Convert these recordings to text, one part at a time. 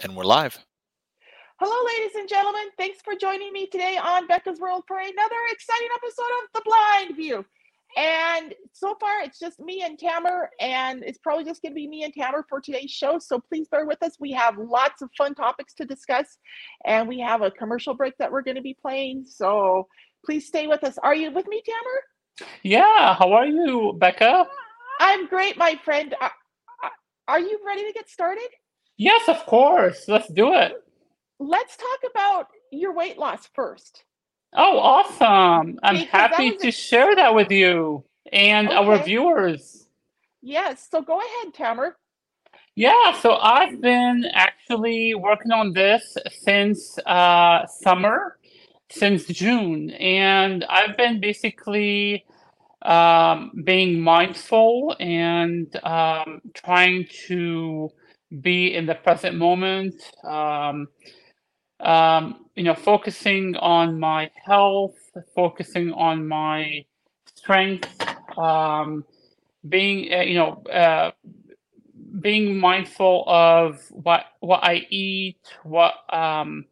And we're live. Hello, ladies and gentlemen. Thanks for joining me today on Becca's World for another exciting episode of The Blind View. And so far, it's just me and Tamer, and it's probably just going to be me and Tamer for today's show. So please bear with us. We have lots of fun topics to discuss, and we have a commercial break that we're going to be playing. So please stay with us. Are you with me, Tamer? Yeah. How are you, Becca? I'm great, my friend. Are, are you ready to get started? Yes, of course. Let's do it. Let's talk about your weight loss first. Oh, awesome. I'm Because happy to a- share that with you and our viewers. Yes. So go ahead, Tamer. Yeah, so I've been actually working on this since uh, summer, since June, and I've been basically um, being mindful and um, trying to be in the present moment. Um, um, you know, focusing on my health, focusing on my strength, um, being, uh, you know, uh, being mindful of what what I eat, what um,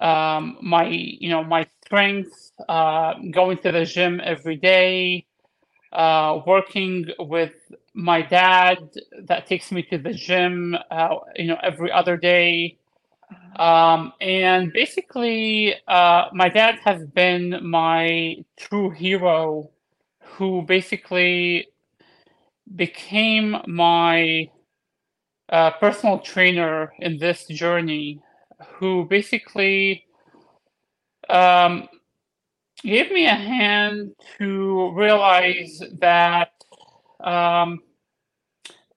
um, my you know my strengths, uh, going to the gym every day, uh, working with my dad that takes me to the gym, uh, you know, every other day. Um, and basically, uh, my dad has been my true hero who basically became my uh, personal trainer in this journey, who basically um, gave me a hand to realize that um,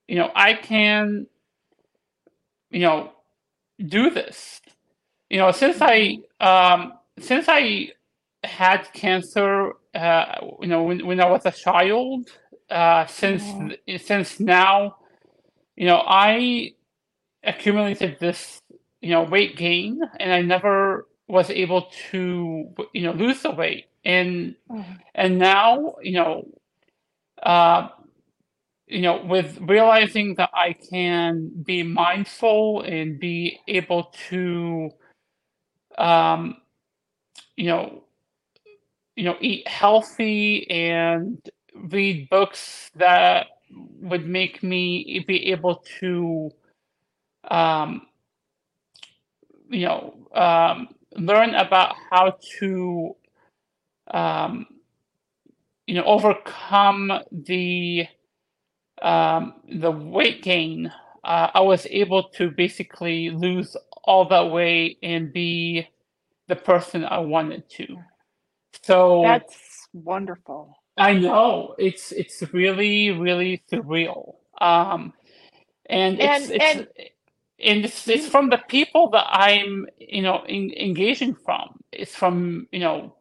you know I can you know do this. You know, since I um, since I had cancer, uh, you know, when, when I was a child, uh, since Oh. since now, you know, I accumulated this, you know, weight gain, and I never was able to, you know, lose the weight, and and now, you know, uh, you know, with realizing that I can be mindful and be able to, um, you know, you know, eat healthy and read books that would make me be able to, um, you know, um, learn about how to, um, you know, overcome the um, the weight gain. Uh, I was able to basically lose all that weight and be the person I wanted to. So That's wonderful. I know it's it's really really surreal. Um, and it's And- it's and- it's, it's from the people that I'm you know in, engaging from. It's from you know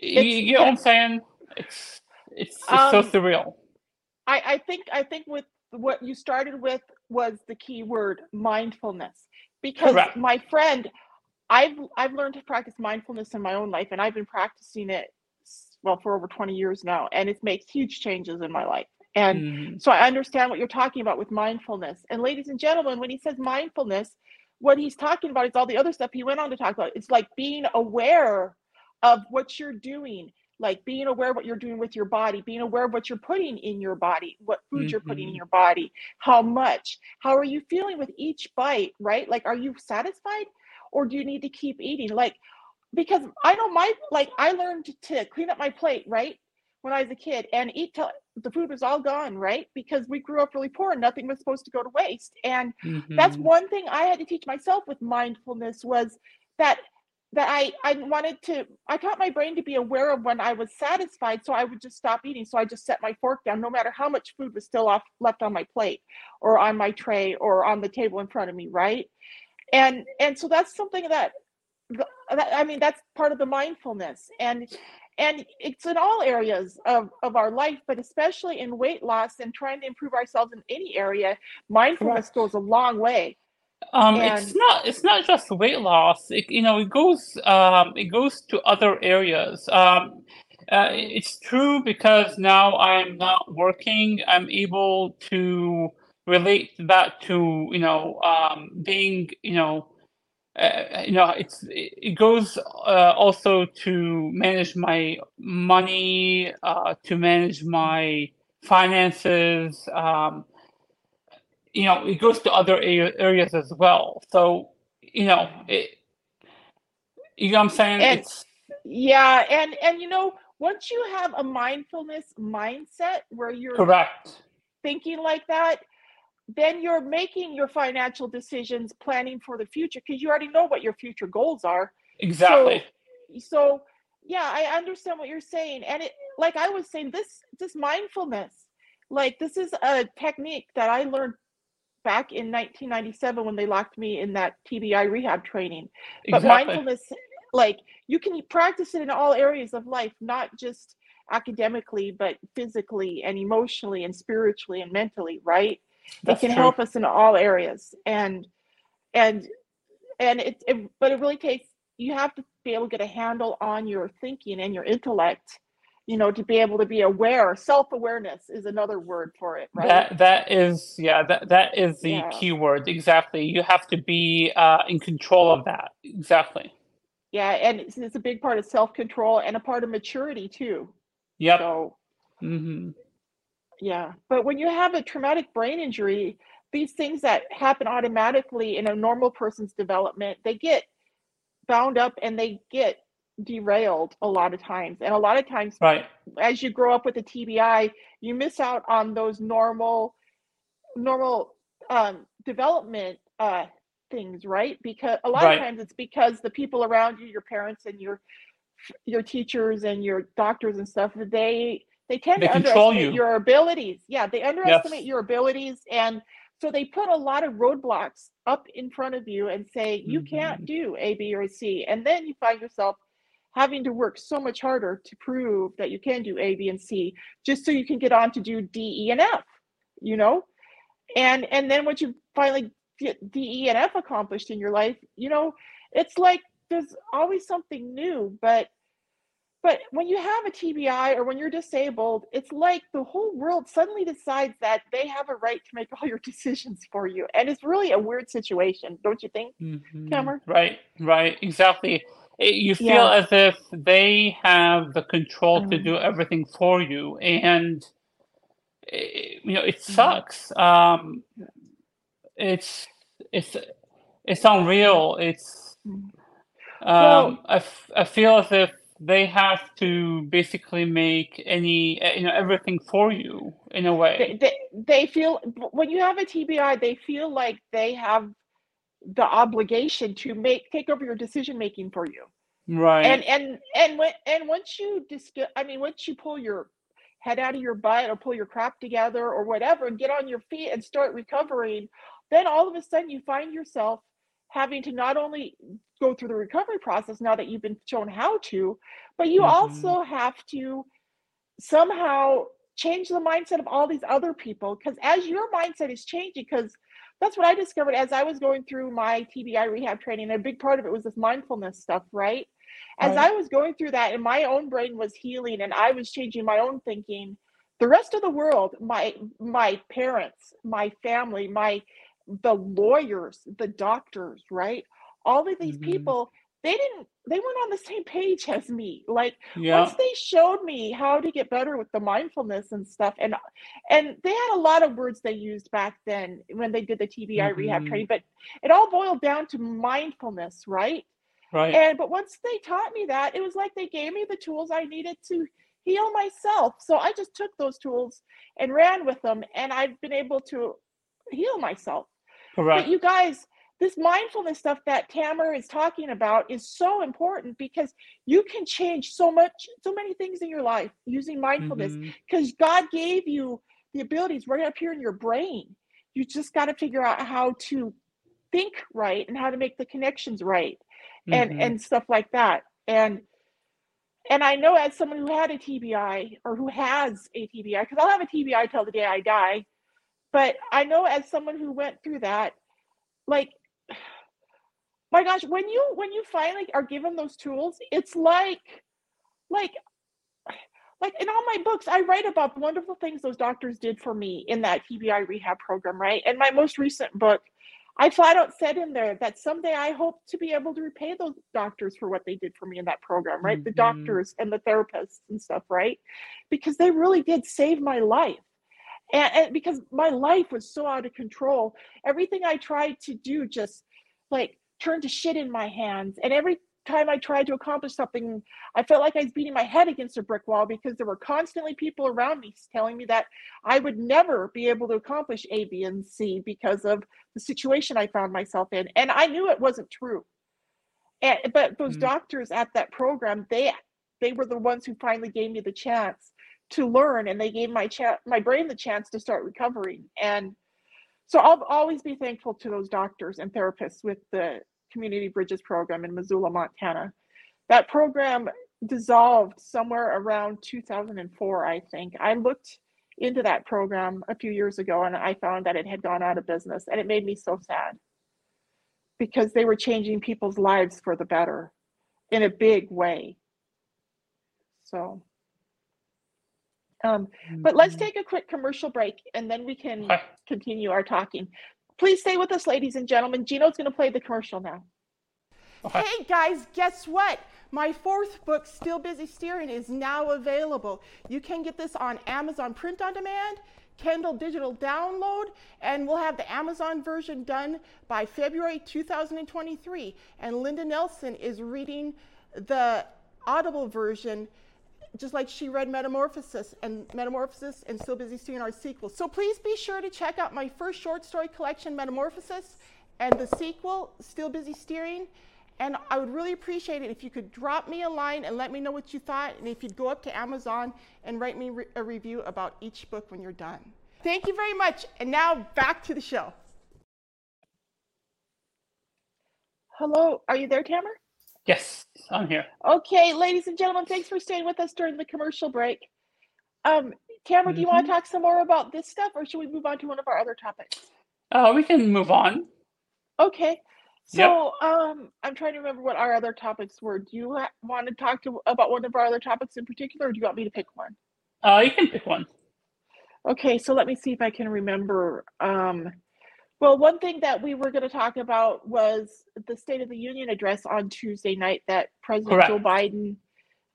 you, you know what I'm saying. It's it's, it's so Um, surreal. I, I think I think with what you started with was the key word mindfulness. Because Correct. my friend, I've I've learned to practice mindfulness in my own life, and I've been practicing it well for over 20 years now, and it makes huge changes in my life. And Mhm. so I understand what you're talking about with mindfulness. And ladies and gentlemen, when he says mindfulness, what he's talking about is all the other stuff he went on to talk about. It's like being aware of what you're doing, like being aware of what you're doing with your body, being aware of what you're putting in your body, what food you're putting in Mhm. your body, how much, how are you feeling with each bite, right? Like, are you satisfied or do you need to keep eating? Like, because I know my, like, I learned to clean up my plate, right? When I was a kid and eat till the food was all gone, right? Because we grew up really poor and nothing was supposed to go to waste. And that's Mhm. one thing I had to teach myself with mindfulness was that that I I wanted to I taught my brain to be aware of when I was satisfied so I would just stop eating so I just set my fork down no matter how much food was still off left on my plate or on my tray or on the table in front of me right? And and so that's something that, that I mean that's part of the mindfulness and and it's in all areas of, of our life but especially in weight loss and trying to improve ourselves in any area mindfulness goes a long way Um, it's not it's not just weight loss. It, you know, it goes um, it goes to other areas. Um, uh, it's true because now I'm not working. I'm able to relate that to you know um, being you know uh, you know it's it goes uh, also to manage my money uh, to manage my finances um, you know it goes to other areas as well so you know it you know what i'm saying And- it's Yeah, and and you know, once you have a mindfulness mindset where you're correct thinking like that, then you're making your financial decisions planning for the future because you already know what your future goals are. exactly So, yeah, I understand what you're saying. And it like I was saying this this mindfulness, like this is a technique that I learned back in 1997 when they locked me in that TBI rehab training. But exactly mindfulness like you can practice it in all areas of life, not just academically, but physically and emotionally and spiritually and mentally, right? That's it can true. help us in all areas and and and it, it but it really takes you have to be able to get a handle on your thinking and your intellect you know to be able to be aware self-awareness is another word for it right That that is yeah that that is the Yeah. key word exactly. You have to be uh, in control of that exactly. yeah and it's, it's a big part of self-control and a part of maturity too Yep. so hmm Yeah, but when you have a traumatic brain injury, these things that happen automatically in a normal person's development, they get bound up and they get derailed a lot of times. And a lot of times, Right. as you grow up with a TBI, you miss out on those normal, normal um, development uh, things, right? Because a lot Right. of times it's because the people around you, your parents and your your teachers and your doctors and stuff, they they tend They to control underestimate you. your abilities. Yeah, they underestimate Yes. your abilities and so they put a lot of roadblocks up in front of you and say you can't Mhm. do A, B, or C. And then you find yourself having to work so much harder to prove that you can do A, B, and C, just so you can get on to do D, E, and F, you know? And and then once you finally get D, E, and F accomplished in your life, you know, it's like there's always something new, but but when you have a TBI or when you're disabled, it's like the whole world suddenly decides that they have a right to make all your decisions for you. And it's really a weird situation, don't you think? Mhm. Cameron? Right. Right. Exactly. It, you feel Yeah. as if they have the control to Mhm. do everything for you, and eh, you know it Mhm. sucks. Um, it's it's it's unreal. It's Mhm. um, Well- I, f- I feel as if they have to basically make any eh, you know everything for you in a They, way. they, they feel, when you have a TBI, they feel like they have the obligation to make take over your decision making for you. Right. and and and when and once you dis- i mean once you pull your head out of your butt or pull your crap together or whatever and get on your feet and start recovering then all of a sudden you find yourself having to not only go through the recovery process now that you've been shown how to but you Mhm. also have to somehow change the mindset of all these other people because as your mindset is changing because that's what i discovered as i was going through my tbi rehab training and a big part of it was this mindfulness stuff right as Right. i was going through that and my own brain was healing and i was changing my own thinking the rest of the world my my parents my family my the lawyers the doctors right all of these Mhm. people they didn't they weren't on the same page as me like Yeah. once they showed me how to get better with the mindfulness and stuff and and they had a lot of words they used back then when they did the TBI rehab Mhm. training but it all boiled down to mindfulness right Right. and but once they taught me that it was like they gave me the tools I needed to heal myself so I just took those tools and ran with them and I've been able to heal myself but you guys, this mindfulness stuff that Tamer is talking about is so important because you can change so much, so many things in your life using mindfulness because God gave you the abilities right up here in your brain. You just got to figure out how to think right and how to make the connections right and Mhm. and stuff like that. And and I know as someone who had a TBI or who has a TBI, because I'll have a TBI till the day I die, but I know as someone who went through that, like my gosh, when you when you finally are given those tools, it's like like like in all my books, I write about the wonderful things those doctors did for me in that TBI rehab program, right? And my most recent book, I flat out said in there that someday I hope to be able to repay those doctors for what they did for me in that program, right? The Mhm. doctors and the therapists and stuff, right? Because they really did save my life. And, and because my life was so out of control, everything I tried to do just like turned to shit in my hands. And every time I tried to accomplish something, I felt like I was beating my head against a brick wall because there were constantly people around me telling me that I would never be able to accomplish A, B, and C because of the situation I found myself in. And I knew it wasn't true. And, but those Mm. doctors at that program, they they were the ones who finally gave me the chance to learn, and they gave my cha- my brain the chance to start recovering. And so I'll always be thankful to those doctors and therapists with the Community Bridges program in Missoula, Montana. That program dissolved somewhere around 2004, I think. I looked into that program a few years ago and I found that it had gone out of business and it made me so sad because they were changing people's lives for the better in a big way. So, um, but let's take a quick commercial break and then we can continue our talking. Please stay with us, ladies and gentlemen. Gino's going to play the commercial now. Hey guys, guess what? My fourth book, Still Busy Steering, is now available. You can get this on Amazon Print on Demand, Kindle Digital Download, and we'll have the Amazon version done by February 2023. And Linda Nelson is reading the Audible version just like she read Metamorphosis and Metamorphosis and Still Busy Steering are sequels. So please be sure to check out my first short story collection, Metamorphosis, and the sequel, Still Busy Steering. And I would really appreciate it if you could drop me a line and let me know what you thought, and if you'd go up to Amazon and write me re- a review about each book when you're done. Thank you very much. And now back to the show. Hello, are you there, Tamara? Yes, I'm here. Okay, ladies and gentlemen, thanks for staying with us during the commercial break. Um, Tamara, do you want to talk some more about this stuff, or should we move on to one of our other topics? Uh, we can move on. Okay. Yep. So, um, I'm trying to remember what our other topics were. Do you ha- want to talk to about one of our other topics in particular, or do you want me to pick one? Uh, you can pick one. Okay, so let me see if I can remember. Um, well, one thing that we were going to talk about was the State of the Union address on Tuesday night that President Joe Biden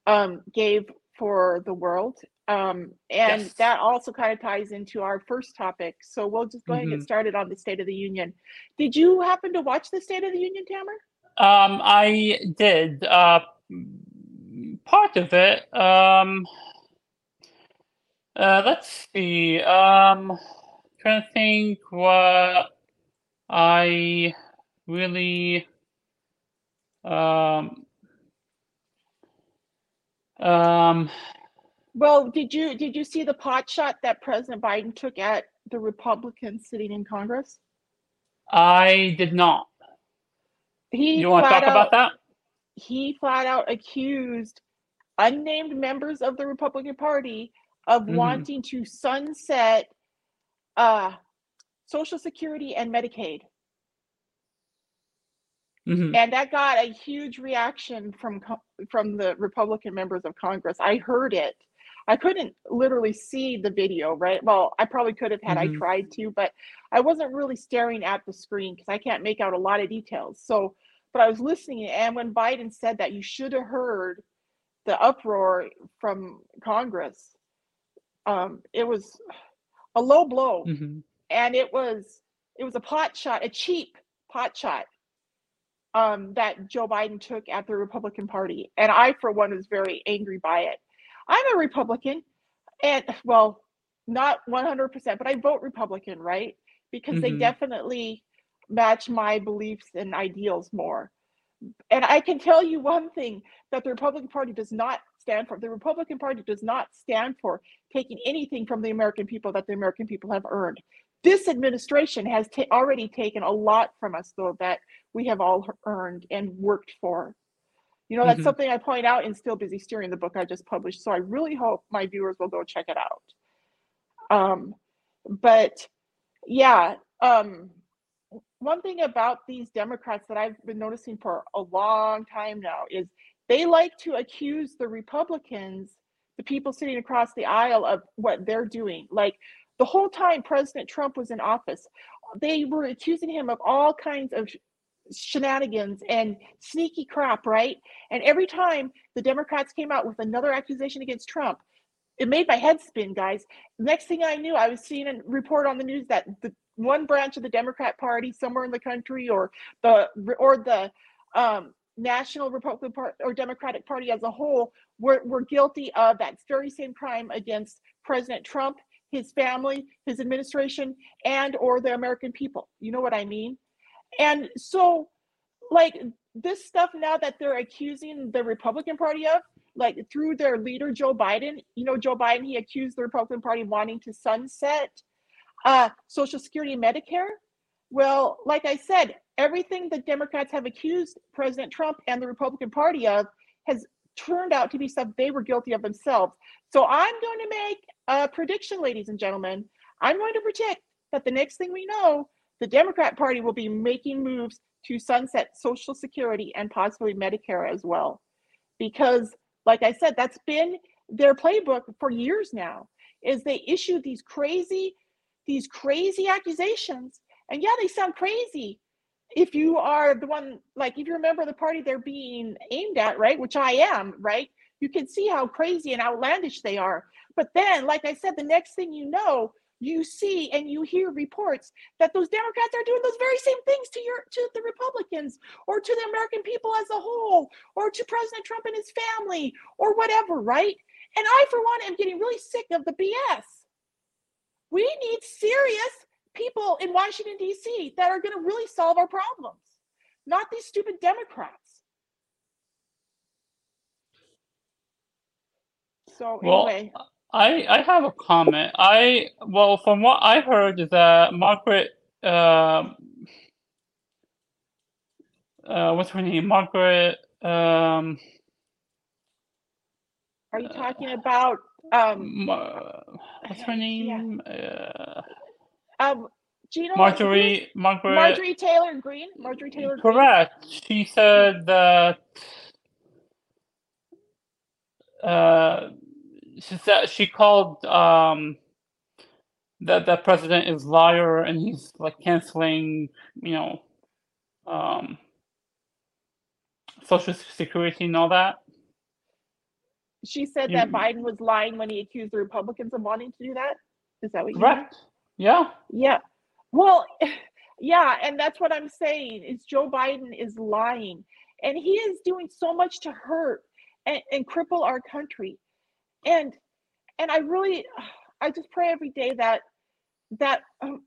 um, gave for the world. Um, and Yes. that also kind of ties into our first topic. So we'll just go ahead and Mhm. get started on the State of the Union. Did you happen to watch the State of the Union, Tamara? Um, I did uh, part of it. Um, uh, let's see. Um, trying to think what I really um um Well, did you did you see the pot shot that President Biden took at the Republicans sitting in Congress? I did not. He You want to talk about that? he flat out accused unnamed members of the Republican Party of Mhm. wanting to sunset uh, Social Security and Medicaid. hmm And that got a huge reaction from from the Republican members of Congress. I heard it. I couldn't literally see the video, right? Well, I probably could have had I Mhm. tried to, but I wasn't really staring at the screen because I can't make out a lot of details. So, but I was listening, and when Biden said that, you should have heard the uproar from Congress. Um, it was a low blow hmm and it was it was a pot shot, a cheap pot shot um, that Joe Biden took at the Republican Party, and I, for one, was very angry by it. I'm a Republican, and well, not 100%, but I vote Republican, right? Because they Mhm. definitely match my beliefs and ideals more. And I can tell you one thing that the Republican Party does not stand for. The Republican Party does not stand for taking anything from the American people that the American people have earned. This administration has ta- already taken a lot from us, though, that we have all earned and worked for. You know, that's Mhm. something I point out in Still Busy Steering, the book I just published. So I really hope my viewers will go check it out. Um, but yeah, um, one thing about these Democrats that I've been noticing for a long time now is they like to accuse the Republicans the people sitting across the aisle of what they're doing. Like the whole time President Trump was in office, they were accusing him of all kinds of shenanigans and sneaky crap, right? And every time the Democrats came out with another accusation against Trump, it made my head spin, guys. Next thing I knew, I was seeing a report on the news that the one branch of the Democrat Party somewhere in the country, or the or the um, National Republican Party or Democratic Party as a whole, were, were guilty of that very same crime against President Trump, his family, his administration, and or the American people. You know what I mean? And so, like this stuff now that they're accusing the Republican Party of, like through their leader Joe Biden. You know, Joe Biden he accused the Republican Party wanting to sunset uh, Social Security and Medicare. Well, like I said, everything the Democrats have accused President Trump and the Republican Party of has turned out to be stuff they were guilty of themselves. So I'm going to make a prediction, ladies and gentlemen. I'm going to predict that the next thing we know, the Democrat Party will be making moves to sunset Social Security and possibly Medicare as well. Because like I said, that's been their playbook for years now. Is they issue these crazy, these crazy accusations, and yeah, they sound crazy. If you are the one, like if you remember the party they're being aimed at, right? Which I am, right? You can see how crazy and outlandish they are. But then, like I said, the next thing you know, you see and you hear reports that those Democrats are doing those very same things to your to the Republicans or to the American people as a whole or to President Trump and his family or whatever, right? And I, for one, am getting really sick of the BS. We need serious people in Washington, D.C. that are going to really solve our problems, not these stupid Democrats. So, well, anyway. I I have a comment. I well, from what I heard, is that Margaret, uh, uh, what's her name? Margaret. Um, Are you talking about um? What's her name? Uh, Um, Gino, Marjorie. Margaret. Marjorie Taylor Greene. Marjorie Taylor. Correct. She said that. Uh, she said she called um that the president is liar and he's like canceling you know um social security and all that She said You- that Biden was lying when he accused the Republicans of wanting to do that. Is that what you? mean? correct yeah Yeah. Well, yeah, and that's what I'm saying is Joe Biden is lying. And he is doing so much to hurt and, and cripple our country. And and I really I just pray every day that that um,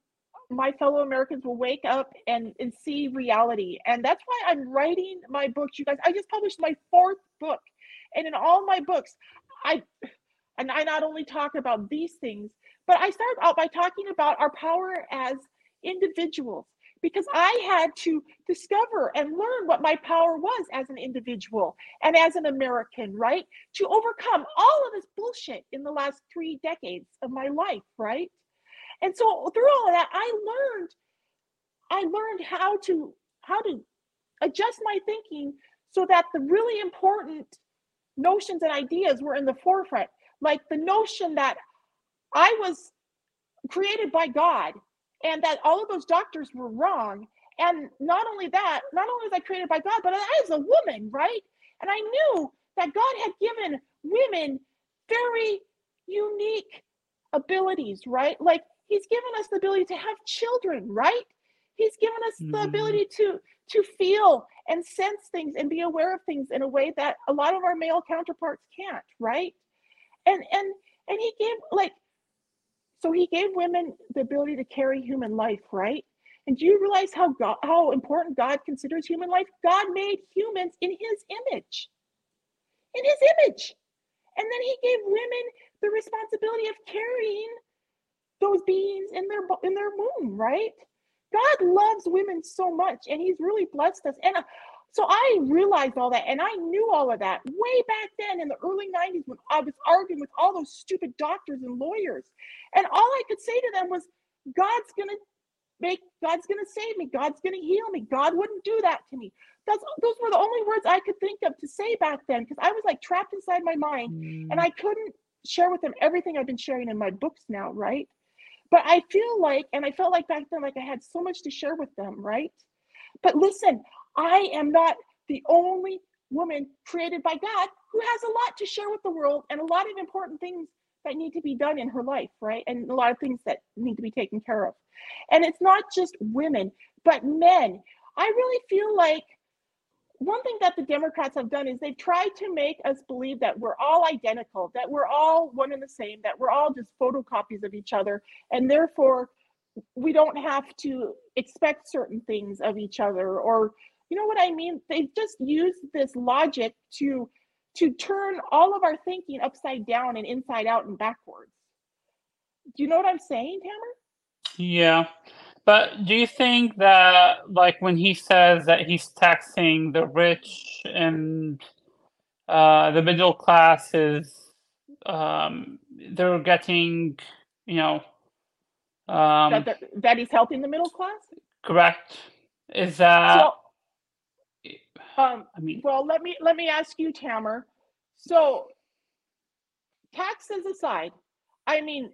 my fellow Americans will wake up and, and see reality. And that's why I'm writing my books. You guys, I just published my fourth book. And in all my books, I and I not only talk about these things, but I start out by talking about our power as individuals because I had to discover and learn what my power was as an individual and as an American, right? To overcome all of this bullshit in the last three decades of my life, right? And so through all of that, I learned, I learned how to how to adjust my thinking so that the really important notions and ideas were in the forefront. Like the notion that I was created by God and that all of those doctors were wrong. And not only that, not only was I created by God, but I was a woman, right? And I knew that God had given women very unique abilities, right? Like He's given us the ability to have children, right? He's given us the Mhm. ability to to feel and sense things and be aware of things in a way that a lot of our male counterparts can't, right? And and and he gave like so he gave women the ability to carry human life, right? And do you realize how God, how important God considers human life? God made humans in his image. In his image. And then he gave women the responsibility of carrying those beings in their in their womb, right? God loves women so much and he's really blessed us. And uh, so I realized all that and I knew all of that way back then in the early 90s when I was arguing with all those stupid doctors and lawyers. And all I could say to them was, God's going to make God's going to save me. God's going to heal me. God wouldn't do that to me. That's those were the only words I could think of to say back then because I was like trapped inside my mind and Mm. I couldn't share with them everything I've been sharing in my books now, right? But I feel like, and I felt like back then, like I had so much to share with them, right? But listen, I am not the only woman created by God who has a lot to share with the world and a lot of important things that need to be done in her life, right? And a lot of things that need to be taken care of. And it's not just women, but men. I really feel like one thing that the Democrats have done is they've tried to make us believe that we're all identical, that we're all one and the same, that we're all just photocopies of each other, and therefore we don't have to expect certain things of each other or you know what I mean? They've just use this logic to to turn all of our thinking upside down and inside out and backwards. Do you know what I'm saying, Tamara? Yeah. But do you think that, like, when he says that he's taxing the rich and uh, the middle class is, um, they're getting, you know, um, that, that that he's helping the middle class? correct? Is that, So um I mean, Well, let me let me ask you, Tamer. So, taxes aside, I mean,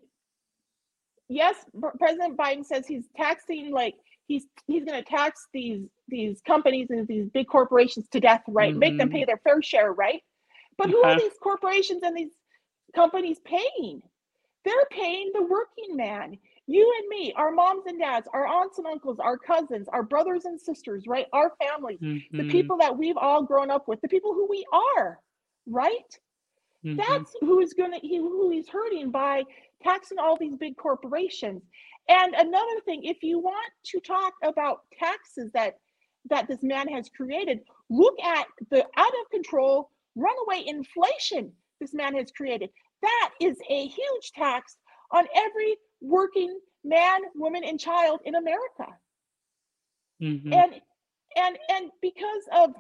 yes, President Biden says he's taxing like he's he's going to tax these these companies and these big corporations to death, right? Make them Mhm. pay their fair share, right? But who are these corporations and these companies paying? They're paying the working man. You and me, our moms and dads, our aunts and uncles, our cousins, our brothers and sisters, right? Our families the mhm, people that we've all grown up with, the people who we are, right? mhm, That's who's gonna he, who he's hurting by taxing all these big corporations. And another thing, if you want to talk about taxes that that this man has created, look at the out of control runaway inflation this man has created. That is a huge tax on every working man, woman, and child in America. Mhm, and and and because of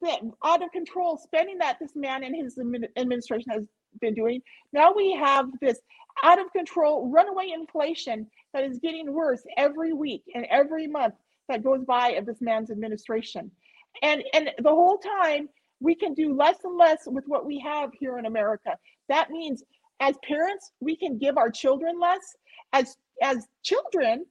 the out of control spending that this man and his administration has been doing now we have this out of control runaway inflation that is getting worse every week and every month that goes by of this man's administration. And and the whole time we can do less and less with what we have here in america. That means as parents we can give our children less as as children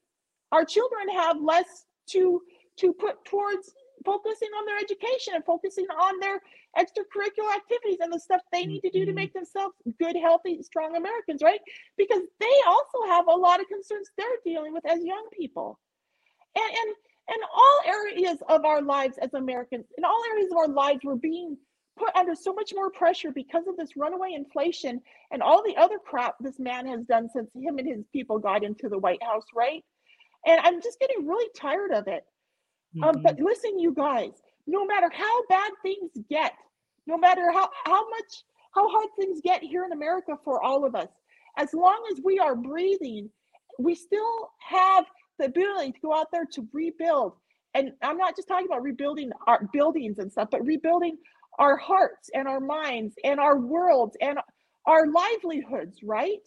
our children have less to to put towards focusing on their education and focusing on their extracurricular activities and the stuff they need to do to Mhm. make themselves good, healthy, strong Americans, right? Because they also have a lot of concerns they're dealing with as young people. And and and all areas of our lives as Americans, in all areas of our lives, we're being put under so much more pressure because of this runaway inflation and all the other crap this man has done since him and his people got into the White House, right? And I'm just getting really tired of it. Um, mhm. but listen, you guys, no matter how bad things get, no matter how, how much, how hard things get here in America for all of us, as long as we are breathing, we still have the ability to go out there to rebuild. And I'm not just talking about rebuilding our buildings and stuff, but rebuilding our hearts and our minds and our worlds and our livelihoods, right?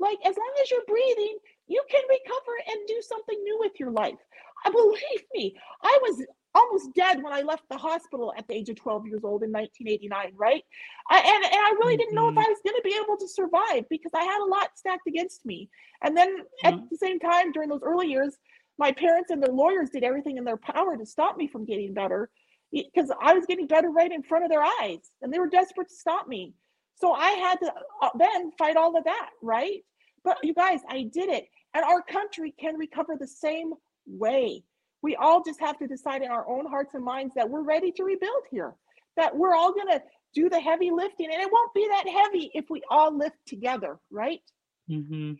Like, as long as you're breathing, you can recover and do something new with your life. I believe me, I was almost dead when I left the hospital at the age of 12 years old in 1989, right? I, and, and I really didn't know if Mhm. I was going to be able to survive because I had a lot stacked against me. And then at Mm. the same time, during those early years, my parents and their lawyers did everything in their power to stop me from getting better because I was getting better right in front of their eyes and they were desperate to stop me. So I had to uh, then fight all of that, right? But you guys, I did it. And our country can recover the same way. We all just have to decide in our own hearts and minds that we're ready to rebuild here, that we're all going to do the heavy lifting. And it won't be that heavy if we all lift together, right? Mhm.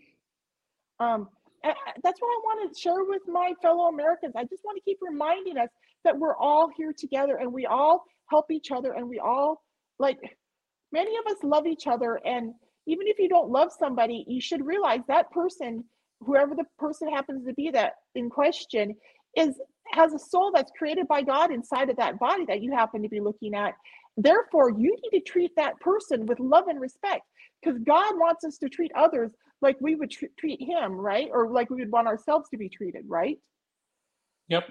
Um, that's what I want to share with my fellow Americans. I just want to keep reminding us that we're all here together and we all help each other and we all like many of us love each other and even if you don't love somebody you should realize that person whoever the person happens to be that in question is has a soul that's created by God inside of that body that you happen to be looking at therefore you need to treat that person with love and respect because God wants us to treat others like we would tr- treat him, right? Or like we would want ourselves to be treated, right? Yep.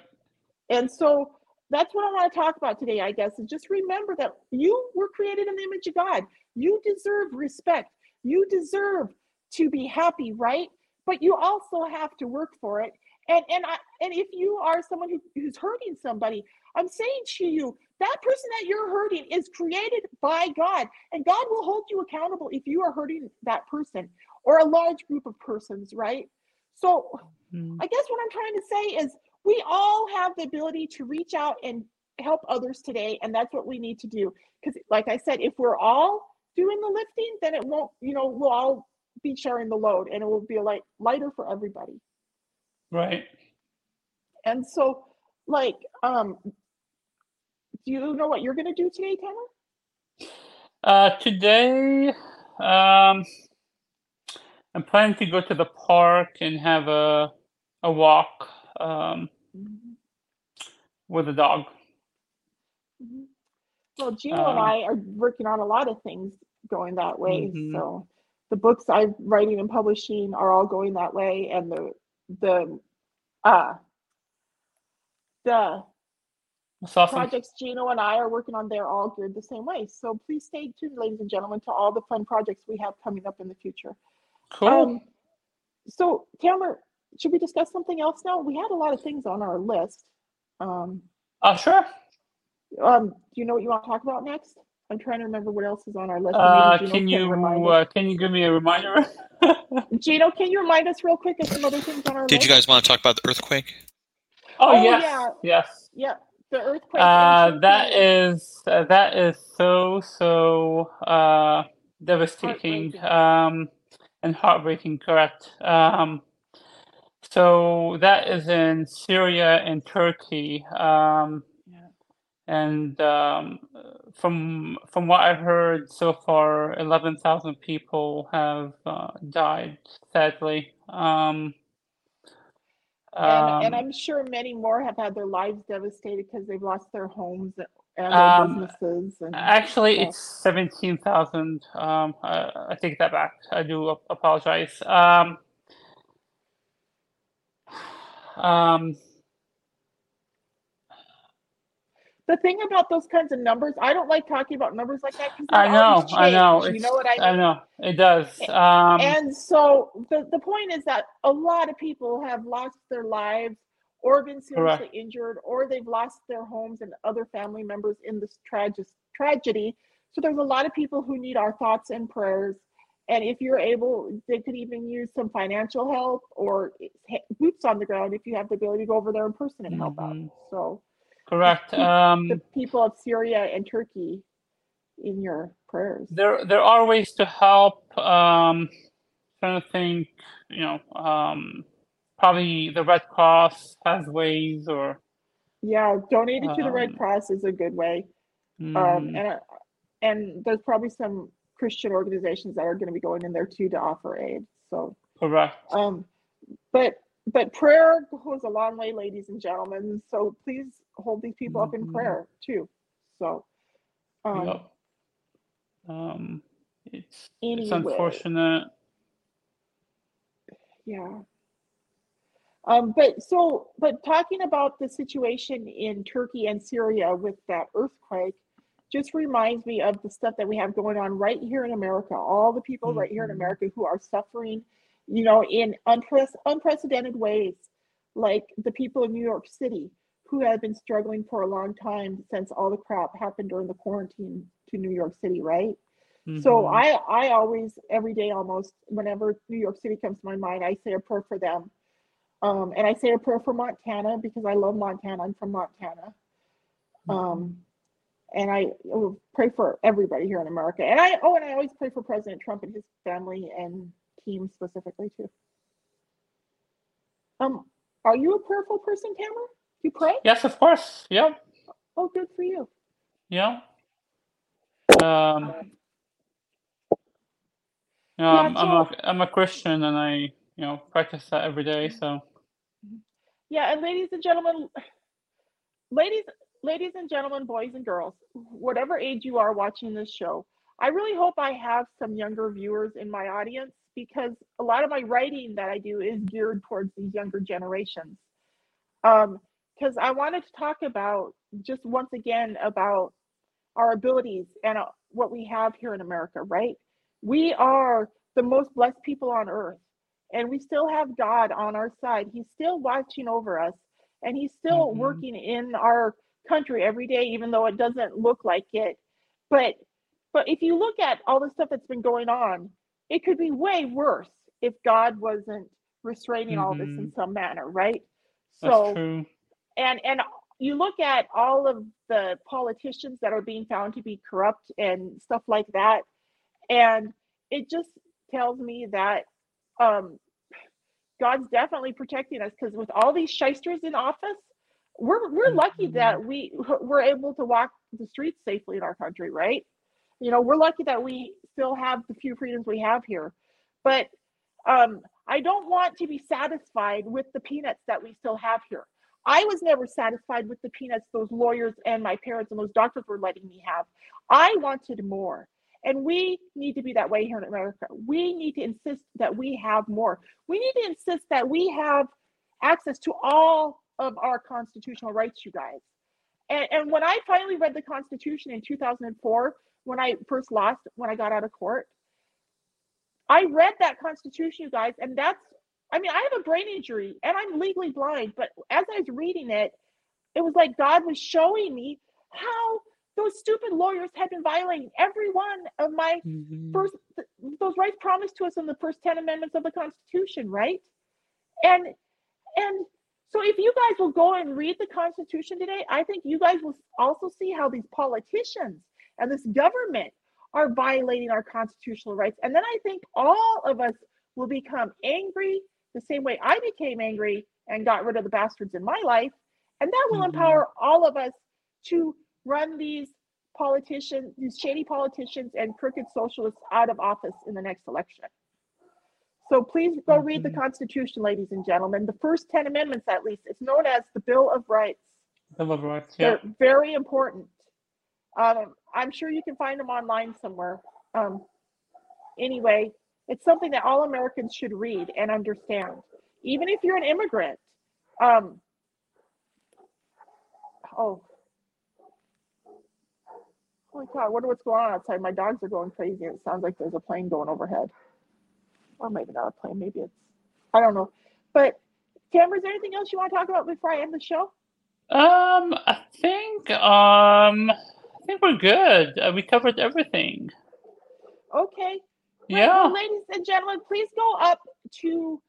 And so that's what I want to talk about today, I guess, is just remember that you were created in the image of God. You deserve respect. You deserve to be happy, right? But you also have to work for it. And and I and if you are someone who, who's hurting somebody, I'm saying to you, that person that you're hurting is created by God, and God will hold you accountable if you are hurting that person or a large group of persons, right? So Mm. I guess what I'm trying to say is we all have the ability to reach out and help others today, and that's what we need to do. Because, like I said, if we're all doing the lifting, then it won't, you know, we'll all be sharing the load, and it will be like lighter for everybody. Right. And so, like, um, do you know what you're going to do today, Tamer? Uh, today, um, I'm planning to go to the park and have a a walk um, with a dog. Mhm. Well, Gino and Um, I are working on a lot of things going that way. Mhm. So the books I'm writing and publishing are all going that way, and the the uh the awesome. projects Gino and I are working on, they're all geared the same way. So please stay tuned, ladies and gentlemen, to all the fun projects we have coming up in the future. Cool. Um, so Tamer, should we discuss something else now? We had a lot of things on our list. Um, uh, sure. um, do you know what you want to talk about next? I'm trying to remember what else is on our list. Uh, can you remind uh, can you give me a reminder? Gino, can you remind us real quick of some other things on our Did list? Did you guys want to talk about the earthquake? oh, Oh, yes, yeah. yes. Yeah, the earthquake. Uh, that is uh, that is so so uh, devastating Heartbreaking. um, and heartbreaking. Correct. Um, so that is in Syria and Turkey. Um, Yeah. and um, from from what I've heard so far, eleven thousand people have uh, died. Sadly. Um, and, and um, I'm sure many more have had their lives devastated because they've lost their homes and their Um, businesses. And Actually, stuff. it's seventeen thousand. Um, I, I take that back. I do ap- apologize. Um, the thing about those kinds of numbers, I don't like talking about numbers like that because I know, I know. You It's, know what I mean? I know it does. Um, and so the, the point is that a lot of people have lost their lives or been seriously injured or they've lost their homes and other family members in this tragic tragedy so there's a lot of people who need our thoughts and prayers and if you're able they could even use some financial help or boots on the ground if you have the ability to go over there in person and help out Mhm. so correct. the Um, people of syria and turkey in your prayers there there are ways to help. Um, trying to think. You know, um, probably the Red Cross has ways, or yeah donating to the red Um, cross is a good way um, mm, and uh, and there's probably some Christian organizations that are going to be going in there too to offer aid. So, correct. um, but but prayer goes a long way, ladies and gentlemen. So please hold these people up in Mhm. prayer too. So, um, Yep. Um, it's it's unfortunate. yeah. Um, but so, but talking about the situation in Turkey and Syria with that earthquake, just reminds me of the stuff that we have going on right here in America. All the people right here in Mhm. America who are suffering, you know, in unpre- unprecedented ways, like the people in New York City who have been struggling for a long time since all the crap happened during the quarantine to New York City, right? So Mhm. I I always every day almost whenever New York City comes to my mind, I say a prayer for them. Um, and I say a prayer for Montana because I love Montana. I'm from Montana. Um, and I pray for everybody here in America. And I oh, and I always pray for President Trump and his family and team specifically too. Um, are you a prayerful person, Tamara? Do you pray? Yes, of course. Yep. Oh, good for you. Yeah. Um, you know, Yeah, I'm, I'm a I'm a Christian and I you know practice that every day. So Yeah, and ladies and gentlemen, ladies, ladies and gentlemen, boys and girls, whatever age you are watching this show, I really hope I have some younger viewers in my audience because a lot of my writing that I do is geared towards these younger generations. Um, because I wanted to talk about just once again about our abilities and uh, what we have here in America, right? We are the most blessed people on earth, and we still have God on our side. He's still watching over us, and He's still Mhm. working in our country every day, even though it doesn't look like it. But but if you look at all the stuff that's been going on, it could be way worse if God wasn't restraining all this in some manner, right? So and and you look at all of the politicians that are being found to be corrupt and stuff like that and it just tells me that um god's definitely protecting us because with all these shysters in office we're we're lucky that we we're able to walk the streets safely in our country right you know we're lucky that we still have the few freedoms we have here but um i don't want to be satisfied with the peanuts that we still have here I was never satisfied with the peanuts those lawyers and my parents and those doctors were letting me have. I wanted more. And we need to be that way here in America. We need to insist that we have more. We need to insist that we have access to all of our constitutional rights, you guys. And, and when I finally read the Constitution in 2004, when I first lost, when I got out of court, I read that Constitution, you guys, and that's I mean, I have a brain injury and I'm legally blind, but as I was reading it, it was like God was showing me how those stupid lawyers had been violating every one of my Mhm. first those rights promised to us in the first 10 amendments of the Constitution, right? And and so if you guys will go and read the Constitution today, I think you guys will also see how these politicians and this government are violating our constitutional rights. And then I think all of us will become angry the same way I became angry and got rid of the bastards in my life. And that will Mhm. empower all of us to run these politicians, these shady politicians and crooked socialists out of office in the next election. So please go read the. Constitution, ladies and gentlemen. The first 10 amendments, at least, it's known as the Bill of Rights. Bill of Rights, yeah. They're very important. Um, I'm sure you can find them online somewhere. Um, anyway, it's something that all Americans should read and understand, even if you're an immigrant. Um, oh, holy cow! I wonder what's going on outside. My dogs are going crazy. It sounds like there's a plane going overhead, or maybe not a plane. Maybe it's I don't know. But Tamer, is there anything else you want to talk about before I end the show? Um, I think um, I think we're good. Uh, we covered everything. Okay. Right, Yeah. Well, ladies and gentlemen, please go up to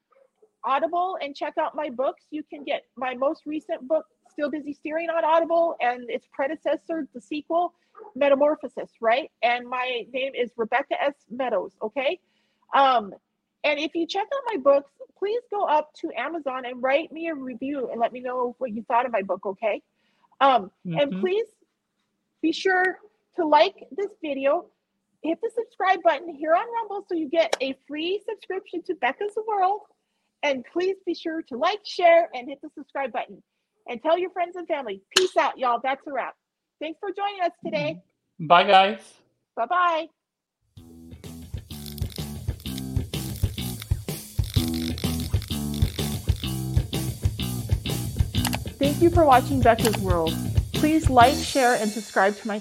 Audible and check out my books. You can get my most recent book, Still Busy Steering, on Audible, and its predecessor, the sequel, Metamorphosis, right? And my name is Rebecca S. Meadows, okay? Um, and if you check out my books, please go up to Amazon and write me a review and let me know what you thought of my book, okay? Um, and Mhm. please be sure to like this video, hit the subscribe button here on Rumble so you get a free subscription to Becca's World. And please be sure to like, share, and hit the subscribe button. And tell your friends and family. Peace out, y'all. That's a wrap. Thanks for joining us today. Bye, guys. Bye bye. Thank you for watching Becca's World. Please like, share, and subscribe to my